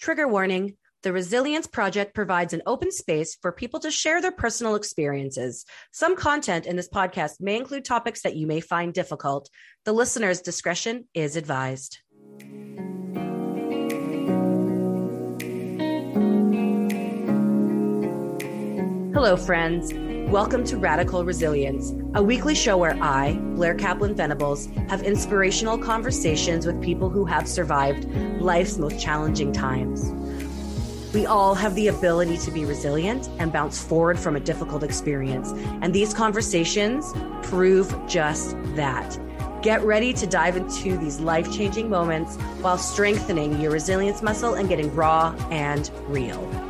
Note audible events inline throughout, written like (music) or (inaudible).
Trigger warning the Resilience Project provides an open space for people to share their personal experiences. Some content in this podcast may include topics that you may find difficult. The listener's discretion is advised. Hello, friends. Welcome to Radical Resilience, a weekly show where I, Blair Kaplan Venables, have inspirational conversations with people who have survived life's most challenging times. We all have the ability to be resilient and bounce forward from a difficult experience. And these conversations prove just that. Get ready to dive into these life changing moments while strengthening your resilience muscle and getting raw and real.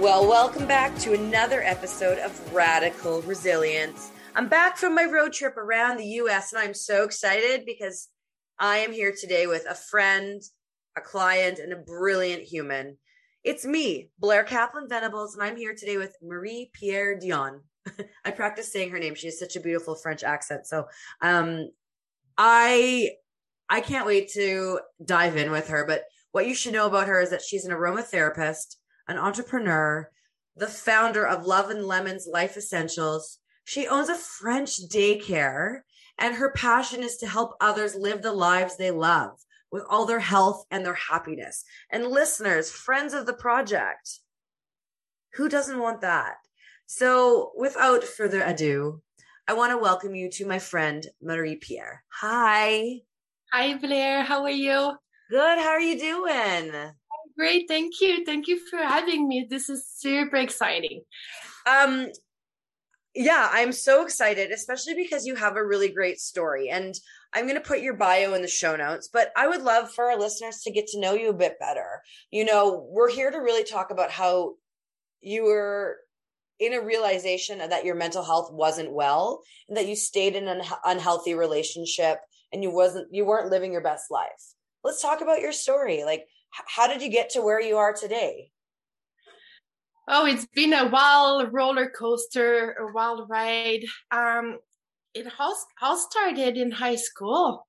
Well, welcome back to another episode of Radical Resilience. I'm back from my road trip around the US and I'm so excited because I am here today with a friend, a client, and a brilliant human. It's me, Blair Kaplan Venables, and I'm here today with Marie-Pier Dionne. (laughs) I practice saying her name. She has such a beautiful French accent. So um I I can't wait to dive in with her. But what you should know about her is that she's an aromatherapist an entrepreneur, the founder of Love and Lemons Life Essentials. She owns a French daycare, and her passion is to help others live the lives they love with all their health and their happiness. And listeners, friends of the project, who doesn't want that? So, without further ado, I want to welcome you to my friend Marie-Pier. Hi. Hi, Blair. How are you? Good. How are you doing? Great. Thank you. Thank you for having me. This is super exciting. Um, yeah, I'm so excited, especially because you have a really great story. And I'm going to put your bio in the show notes, but I would love for our listeners to get to know you a bit better. You know, we're here to really talk about how you were in a realization that your mental health wasn't well and that you stayed in an unhealthy relationship and you wasn't you weren't living your best life. Let's talk about your story. Like how did you get to where you are today? Oh, it's been a wild roller coaster, a wild ride. Um, it all, all started in high school.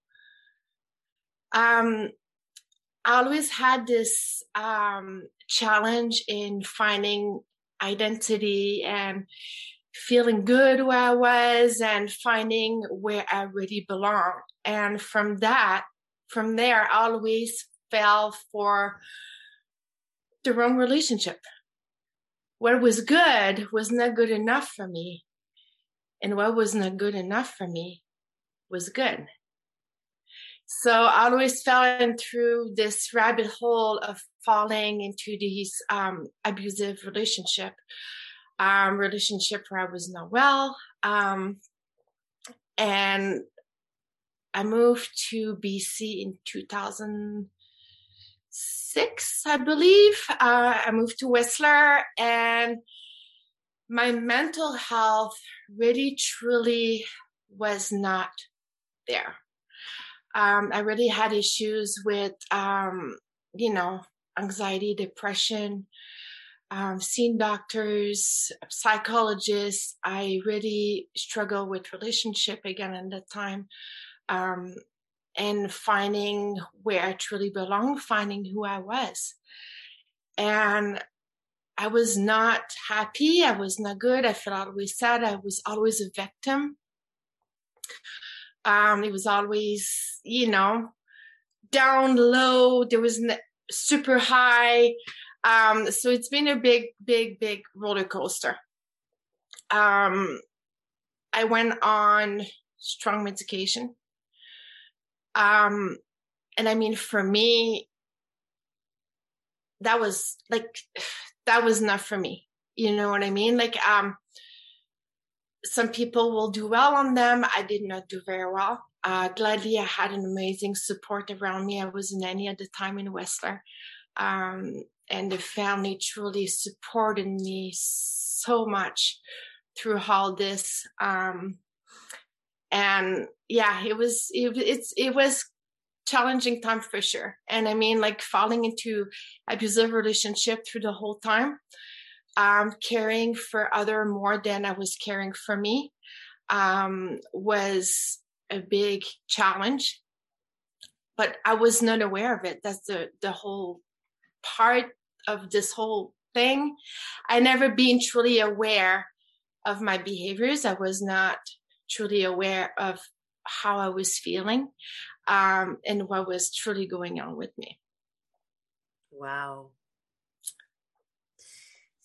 Um, I always had this um, challenge in finding identity and feeling good where I was and finding where I really belong. And from that, from there, I always fell for the wrong relationship. What was good was not good enough for me. And what was not good enough for me was good. So I always fell into this rabbit hole of falling into these um, abusive relationship, um, relationship where I was not well. Um, and I moved to BC in 2000, six, I believe. Uh, I moved to Whistler and my mental health really truly was not there. Um, I really had issues with, um, you know, anxiety, depression, um, seeing doctors, psychologists. I really struggled with relationship again at that time. Um, and finding where I truly belong, finding who I was. And I was not happy. I was not good. I felt always sad. I was always a victim. Um, it was always, you know, down low. There was super high. Um, so it's been a big, big, big roller coaster. Um, I went on strong medication um, and I mean, for me, that was like, (sighs) that was not for me. You know what I mean? Like, um, some people will do well on them. I did not do very well. Uh, gladly, I had an amazing support around me. I was a nanny at the time in Whistler. Um, and the family truly supported me so much through all this. Um, and yeah it was it, it's it was challenging time for sure and i mean like falling into abusive relationship through the whole time um caring for other more than i was caring for me um was a big challenge but I was not aware of it. That's the the whole part of this whole thing. I never been truly aware of my behaviors. I was not truly aware of how I was feeling um, and what was truly going on with me. Wow.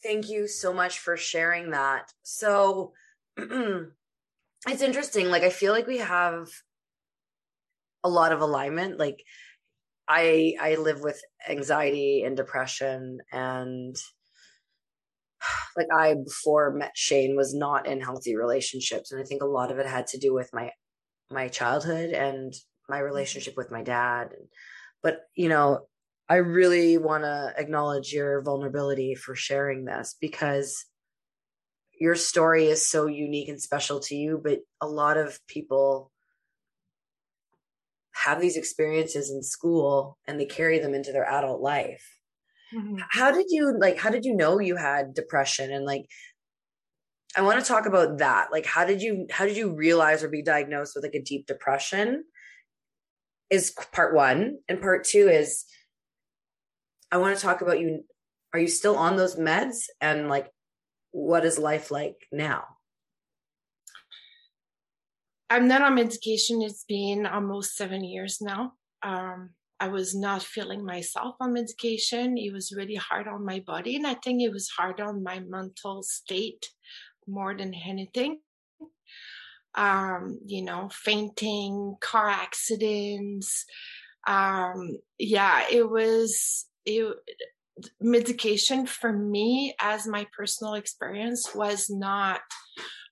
Thank you so much for sharing that. So (clears throat) it's interesting. Like, I feel like we have a lot of alignment. Like, I I live with anxiety and depression and like I before met Shane was not in healthy relationships and I think a lot of it had to do with my my childhood and my mm-hmm. relationship with my dad but you know I really want to acknowledge your vulnerability for sharing this because your story is so unique and special to you but a lot of people have these experiences in school and they carry them into their adult life mm-hmm. how did you like how did you know you had depression and like i want to talk about that like how did you how did you realize or be diagnosed with like a deep depression is part one and part two is i want to talk about you are you still on those meds and like what is life like now I'm not on medication. It's been almost seven years now. Um, I was not feeling myself on medication. It was really hard on my body. And I think it was hard on my mental state more than anything. Um, you know, fainting, car accidents. Um, yeah, it was, it, medication for me as my personal experience was not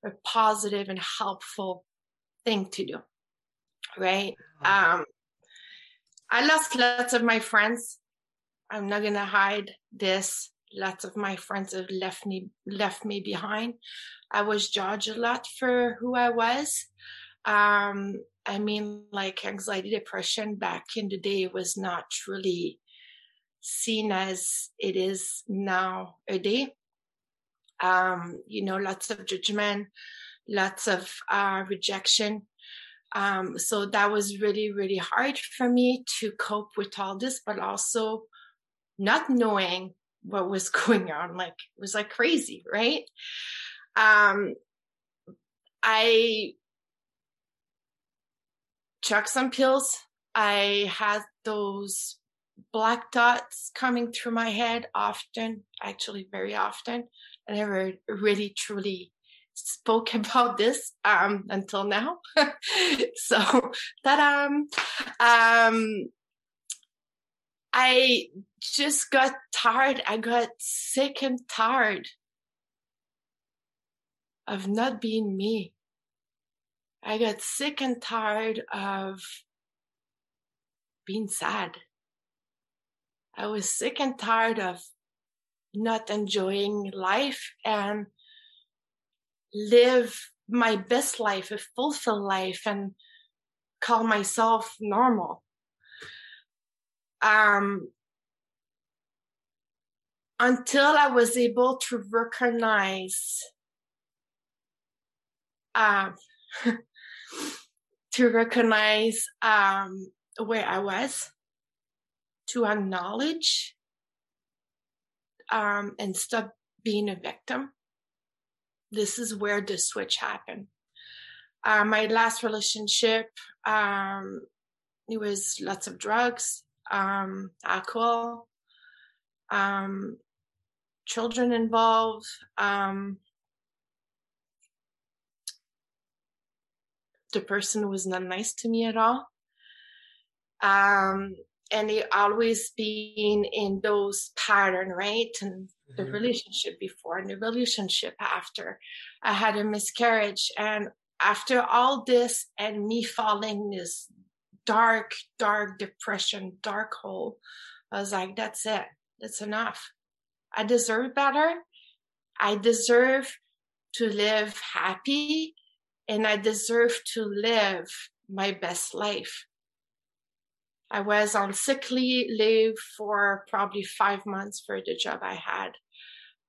a positive and helpful thing to do right um i lost lots of my friends i'm not gonna hide this lots of my friends have left me left me behind. I was judged a lot for who i was. Um i mean like anxiety depression back in the day was not really seen as it is now a day um you know lots of judgment lots of uh, rejection. Um, so that was really, really hard for me to cope with all this, but also not knowing what was (laughs) going on. Like it was like crazy, right? Um, I took some pills. I had those black dots coming through my head often, actually very often. I never really truly spoke (laughs) about this um, until now. (laughs) so that um, um, I just got tired. I got sick and tired of not being me. I got sick and tired of being sad. I was sick and tired of not enjoying life and live my best life, a fulfilled life, and call myself normal. Um, until I was able to recognize, um, (laughs) to recognize um, where I was, to acknowledge um, and stop being a victim this is where the switch happened. Uh, my last relationship, um, it was lots of drugs, um, alcohol, um, children involved. Um, the person was not nice to me at all. Um, and it always been in those pattern, right? And the mm-hmm. relationship before and the relationship after. I had a miscarriage. And after all this and me falling this dark, dark depression, dark hole, I was like, that's it. That's enough. I deserve better. I deserve to live happy and I deserve to live my best life. I was on sick leave for probably five months for the job I had.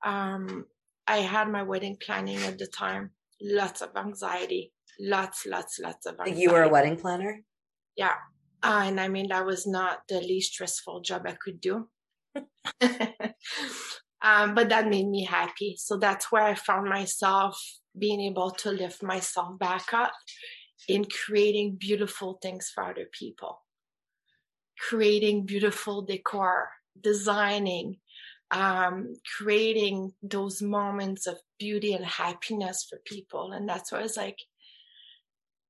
Um, I had my wedding planning at the time. Lots of anxiety. Lots, lots, lots of anxiety. You were a wedding planner? Yeah. Uh, and I mean, that was not the least stressful job I could do. (laughs) um, but that made me happy. So that's where I found myself being able to lift myself back up in creating beautiful things for other people, creating beautiful decor, designing, um, creating those moments of beauty and happiness for people. And that's what I was like,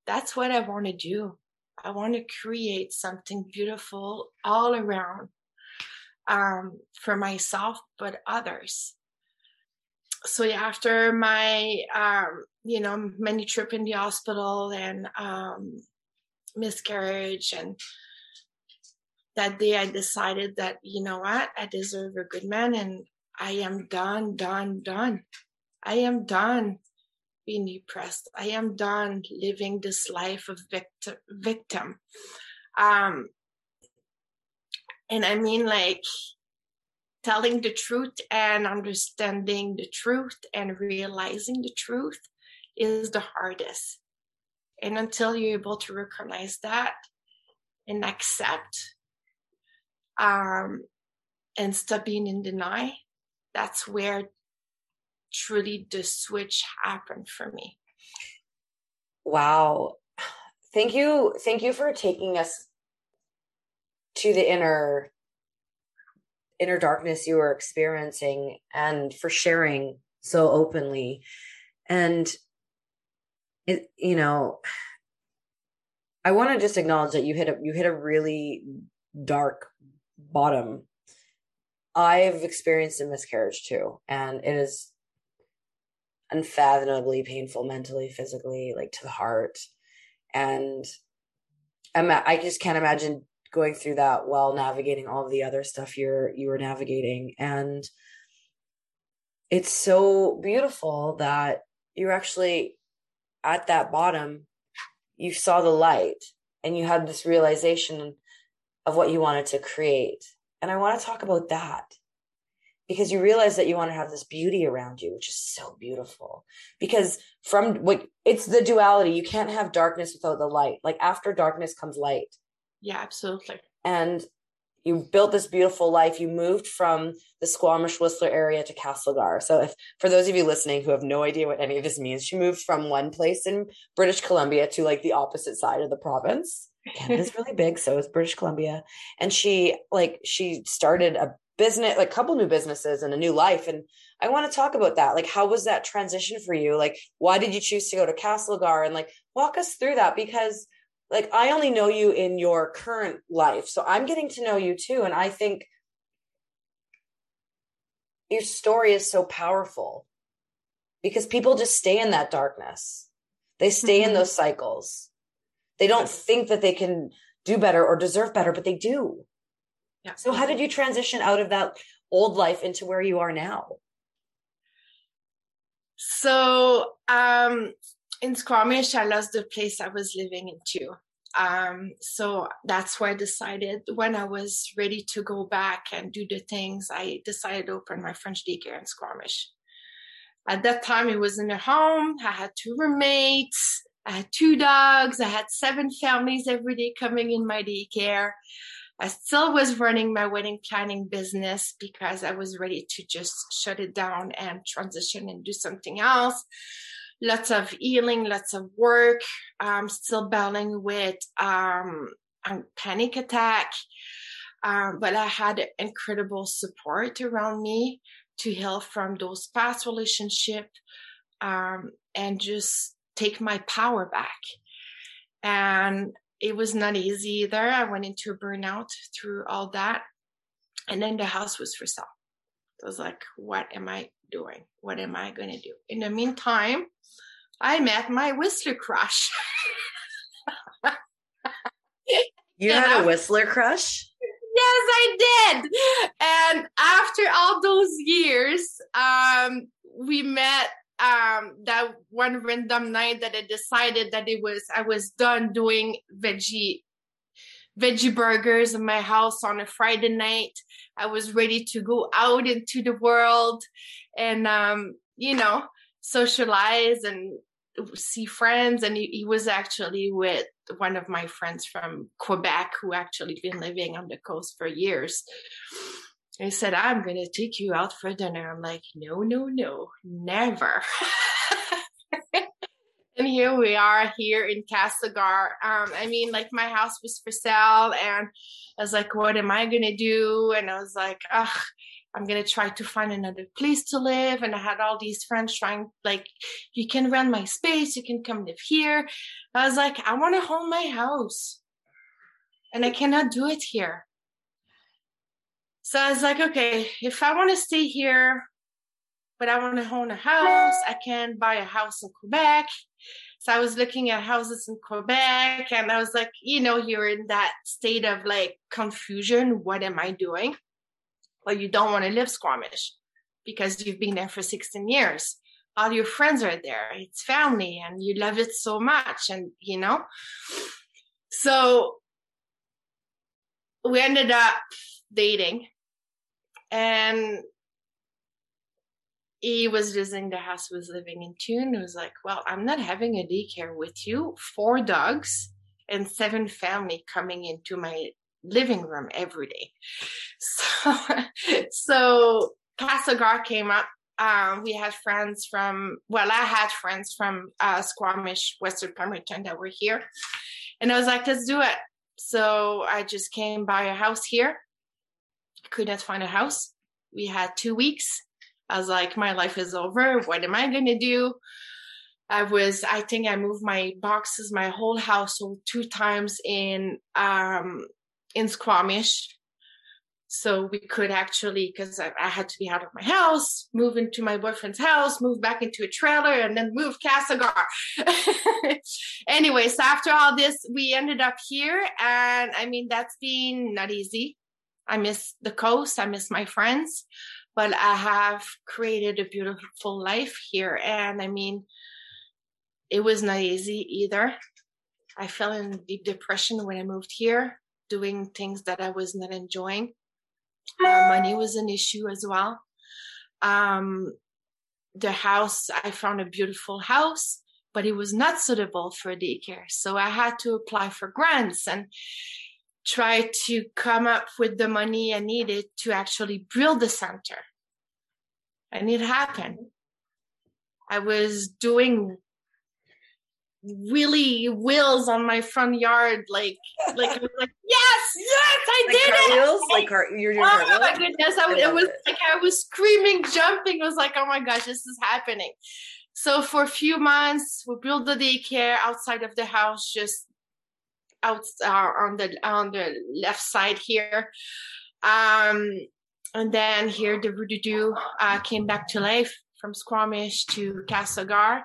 that's what I want to do. I want to create something beautiful all around um, for myself, but others. So after my, um, you know, many trip in the hospital and um, miscarriage and that day I decided that, you know what, I deserve a good man and I am done, done, done. I am done being depressed. I am done living this life of victim. victim. Um, and I mean, like, telling the truth and understanding the truth and realizing the truth is the hardest. And until you're able to recognize that and accept um, and stop being in denial, that's where truly the switch happened for me. Wow. Thank you. Thank you for taking us to the inner inner darkness you were experiencing and for sharing so openly. And it, you know, I want to just acknowledge that you hit a you hit a really dark bottom. I've experienced a miscarriage too, and it is unfathomably painful mentally, physically, like to the heart. And I'm, I just can't imagine going through that while navigating all of the other stuff you're you were navigating. And it's so beautiful that you're actually at that bottom, you saw the light and you had this realization of what you wanted to create. And I want to talk about that because you realize that you want to have this beauty around you, which is so beautiful. Because from like it's the duality. You can't have darkness without the light. Like after darkness comes light. Yeah, absolutely. And you built this beautiful life. You moved from the Squamish Whistler area to Castlegar. So, if for those of you listening who have no idea what any of this means, she moved from one place in British Columbia to like the opposite side of the province. (laughs) Canada's really big, so is British Columbia. And she like she started a business, like a couple new businesses and a new life. And I want to talk about that. Like, how was that transition for you? Like, why did you choose to go to Castlegar? And like, walk us through that because like I only know you in your current life. So I'm getting to know you too. And I think your story is so powerful because people just stay in that darkness. They stay mm-hmm. in those cycles. They don't think that they can do better or deserve better, but they do. Yeah. So how did you transition out of that old life into where you are now? So um in Squamish, I lost the place I was living into. Um, so that's why I decided when I was ready to go back and do the things, I decided to open my French daycare in Squamish. At that time, it was in a home. I had two roommates. I had two dogs. I had seven families every day coming in my daycare. I still was running my wedding planning business because I was ready to just shut it down and transition and do something else lots of healing, lots of work. I'm still battling with um, panic attack. Um, but I had incredible support around me to heal from those past relationship um, and just take my power back. And it was not easy either. I went into a burnout through all that. And then the house was for sale. I was like, what am I doing? What am I going to do? In the meantime, I met my Whistler crush. you had a Whistler crush? Yes, I did. And after all those years, um, we met um that one random night that I decided that it was I was done doing veggie veggie burgers in my house on a Friday night. I was ready to go out into the world and um, you know, socialize and see friends. And he, he was actually with one of my friends from Quebec who actually been living on the coast for years. He said, I'm going to take you out for dinner. I'm like, no, no, no, never. (laughs) and here we are here in Castlegar. Um, I mean, like my house was for sale and I was like, what am I going to do? And I was like, ugh, I'm going to try to find another place to live. And I had all these friends trying, like, you can rent my space. You can come live here. I was like, I want to own my house and I cannot do it here. So I was like, okay, if I want to stay here, but I want to own a house, I can buy a house in Quebec. So I was looking at houses in Quebec and I was like, you know, you're in that state of like confusion. What am I doing? Well, you don't want to live Squamish because you've been there for 16 years. All your friends are there. It's family and you love it so much. And, you know, so we ended up dating and he was visiting the house was living in tune. He was like well i'm not having a daycare with you. Four dogs and seven family coming into my living room every day. (laughs) So so Castlegar came up. Um, we had friends from well i had friends from uh, squamish western Pemberton that were here. And i was like let's do it. So i just came by a house here could not find a house. We had two weeks. I was like, my life is over. What am I going to do? I was, I think I moved my boxes, my whole household two times in, um, in Squamish. So we could actually, because I, I, had to be out of my house, move into my boyfriend's house, move back into a trailer, and then move Castlegar. (laughs) anyway, so after all this, we ended up here. And I mean, that's been not easy. I miss the coast. I miss my friends, but I have created a beautiful life here. And I mean, it was not easy either. I fell in deep depression when I moved here, doing things that I was not enjoying. Uh, money was an issue as well. Um, the house, I found a beautiful house, but it was not suitable for daycare. So I had to apply for grants and try to come up with the money I needed to actually build the center. And it happened. I was doing really wheels on my front yard, like, like, I was like, (laughs) yes, yes, I like did cartwheels? it. Like car- you're doing oh cartwheels? my goodness! I, I it was it. like I was screaming, jumping. I was like, oh my gosh, this is happening. So for a few months, we built the daycare outside of the house, just out uh, on the on the left side here. Um, and then here the Voodoo uh, came back to life from Squamish to Castlegar.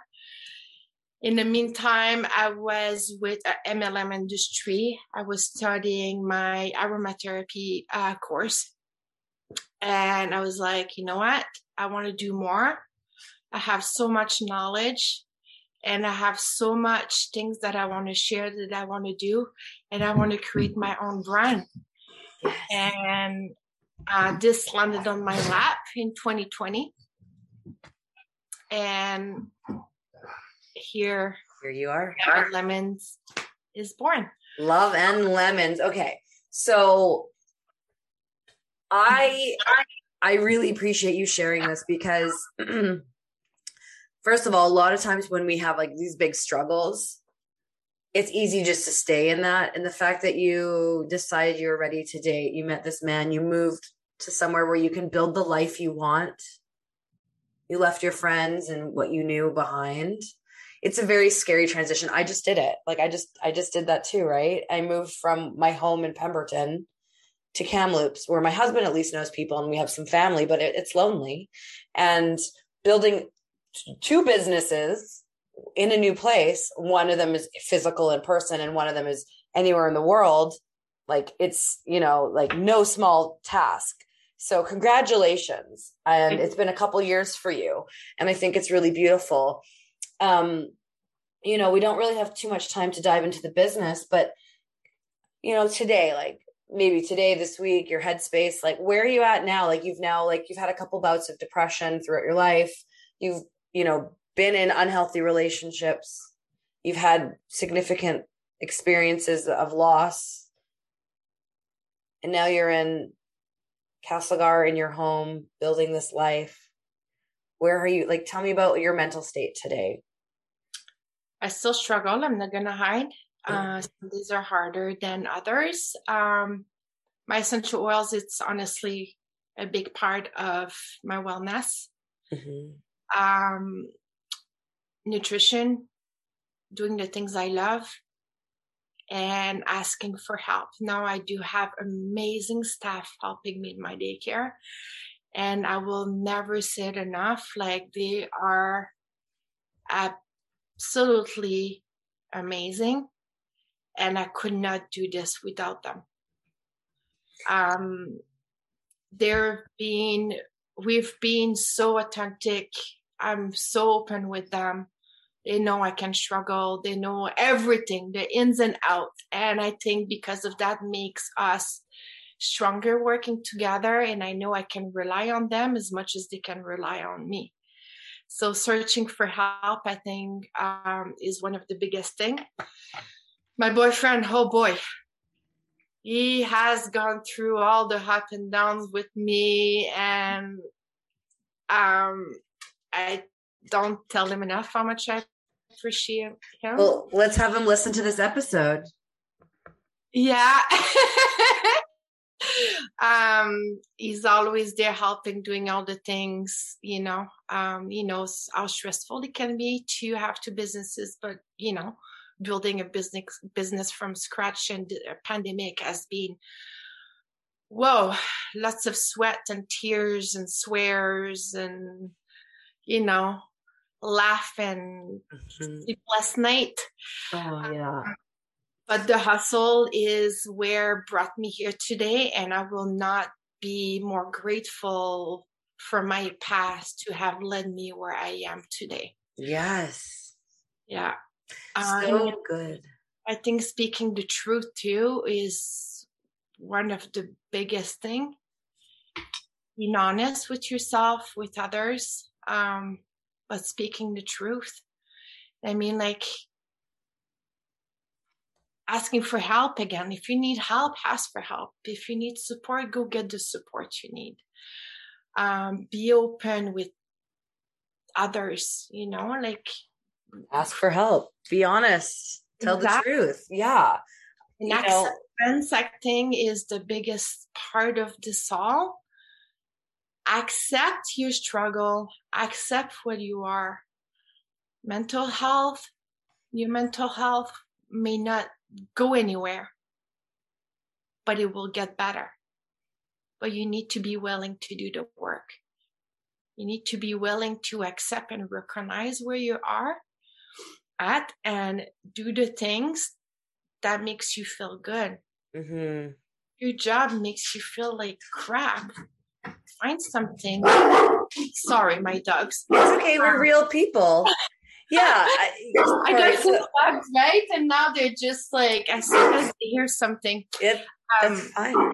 In the meantime, I was with MLM industry. I was studying my aromatherapy uh, course. And I was like, you know what? I want to do more. I have so much knowledge and I have so much things that I want to share that I want to do, and I want to create my own brand. And uh, this landed on my lap in 2020, and here, Here you are. Lemon Lemons is born. Love and lemons. Okay. So I I really appreciate you sharing this because (clears throat) first of all, a lot of times when we have like these big struggles, it's easy just to stay in that. And the fact that you decided you were ready to date, you met this man, you moved to somewhere where you can build the life you want. You left your friends and what you knew behind. It's a very scary transition. I just did it. Like I just I just did that too, right? I moved from my home in Pemberton to Kamloops, where my husband at least knows people and we have some family, but it, it's lonely. And building two businesses in a new place. One of them is physical in person and one of them is anywhere in the world. Like it's you know like no small task. So congratulations. And it's been a couple years for you and i think it's really beautiful. Um you know we don't really have too much time to dive into the business but you know today like maybe today this week your headspace like where are you at now? Like you've now like you've had a couple bouts of depression throughout your life. You've you know been in unhealthy relationships you've had significant experiences of loss. And now you're in Castlegar in your home, building this life. Where are you? Like, tell me about your mental state today. I still struggle. I'm not gonna hide. Uh, some days are harder than others. Um, my essential oils, it's honestly a big part of my wellness. Mm-hmm. Um, nutrition, doing the things I love, and asking for help. Now I do have amazing staff helping me in my daycare, and I will never say it enough. Like they are absolutely amazing, and I could not do this without them. Um, they're being, we've been so authentic. I'm so open with them they know I can struggle. They know everything, the ins and outs. And I think because of that makes us stronger working together. And I know I can rely on them as much as they can rely on me. So searching for help, I think, um, is one of the biggest thing. My boyfriend, oh boy, he has gone through all the up and downs with me and um, I don't tell him enough how much I appreciate him. Well, let's have him listen to this episode. Yeah. (laughs) um he's always there helping doing all the things you know um he knows how stressful it can be to have two businesses but you know building a business business from scratch and a pandemic has been whoa lots of sweat and tears and swears and you know laugh and mm-hmm. sleepless night. Oh yeah. Um, but the hustle is where brought me here today, and I will not be more grateful for my past to have led me where I am today. Yes. Yeah. So um, good. I think speaking the truth too is one of the biggest thing. Being honest with yourself, with others. Um, but speaking the truth. I mean, like asking for help again. If you need help, ask for help. If you need support, go get the support you need. Um, be open with others, you know, like ask for help, be honest, tell exactly. the truth. Yeah. And acceptance, think, is the biggest part of this all accept your struggle, accept what you are. Mental health, your mental health may not go anywhere, but it will get better. But you need to be willing to do the work. You need to be willing to accept and recognize where you are at and do the things that makes you feel good. Mm-hmm. Your job makes you feel like crap find something. Sorry, my dogs. It's okay. We're real people. (laughs) Yeah. I, got two dogs, right? And now they're just like, as soon as they hear something. It, um, fine.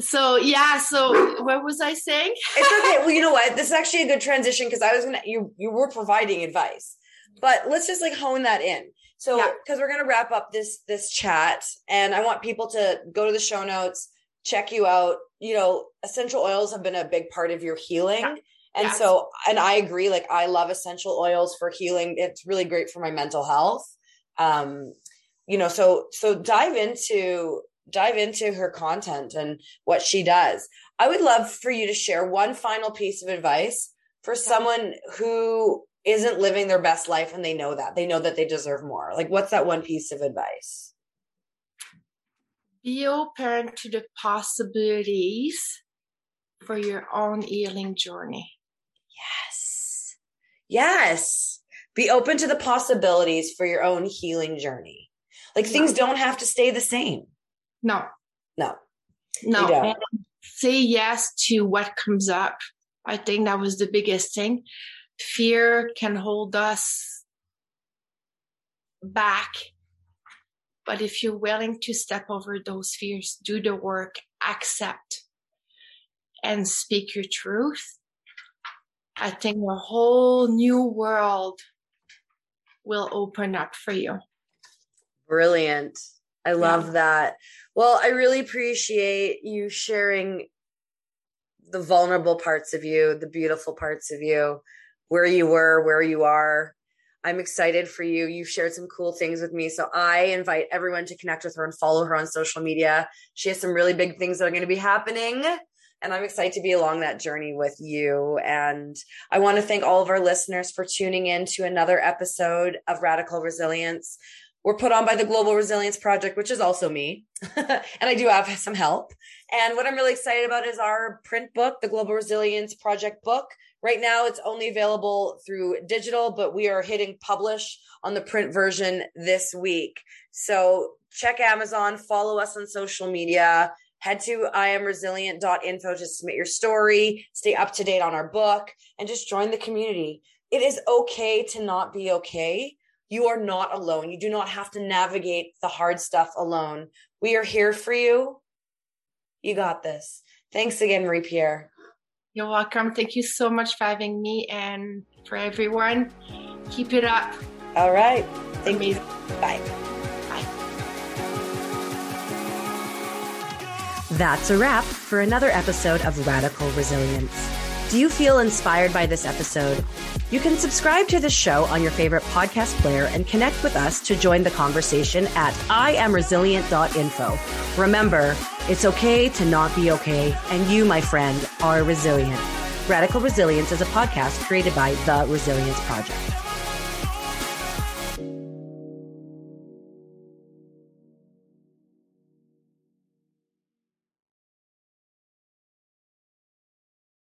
So yeah, so what was I saying? it's okay. Well, you know what? This is actually a good transition because I was gonna you you were providing advice, but let's just like hone that in. So because yeah. we're gonna wrap up this this chat, and I want people to go to the show notes, check you out. You know, essential oils have been a big part of your healing. Yeah. And yes. so, and I agree, like I love essential oils for healing. It's really great for my mental health. Um, you know, so, so dive into, dive into her content and what she does. I would love for you to share one final piece of advice for someone who isn't living their best life and they know that they know that they deserve more. Like, what's that one piece of advice? Be open to the possibilities for your own healing journey. Yes. Yes. Be open to the possibilities for your own healing journey. Like things don't have to stay the same. No. No. No. Say yes to what comes up. I think that was the biggest thing. Fear can hold us back but if you're willing to step over those fears, do the work, accept, and speak your truth, I think a whole new world will open up for you. Brilliant. I love yeah. that. Well, I really appreciate you sharing the vulnerable parts of you, the beautiful parts of you, where you were, where you are. I'm excited for you. You've shared some cool things with me. So I invite everyone to connect with her and follow her on social media. She has some really big things that are going to be happening. And I'm excited to be along that journey with you. And I want to thank all of our listeners for tuning in to another episode of Radical Resilience. We're put on by the Global Resilience Project, which is also me. (laughs) and I do have some help. And what I'm really excited about is our print book, the Global Resilience Project book. Right now, it's only available through digital, but we are hitting publish on the print version this week. So check Amazon, follow us on social media, head to iamresilient.info to submit your story, stay up to date on our book, and just join the community. It is okay to not be okay. You are not alone. You do not have to navigate the hard stuff alone. We are here for you. You got this. Thanks again, Marie-Pier. You're welcome. Thank you so much for having me and for everyone. Keep it up. All right. Thank Amazing. you. Bye. Bye. That's a wrap for another episode of Radical Resilience. Do you feel inspired by this episode? You can subscribe to the show on your favorite podcast player and connect with us to join the conversation at iamresilient.info. Remember, it's okay to not be okay, and you, my friend, are resilient. Radical Resilience is a podcast created by The Resilience Project.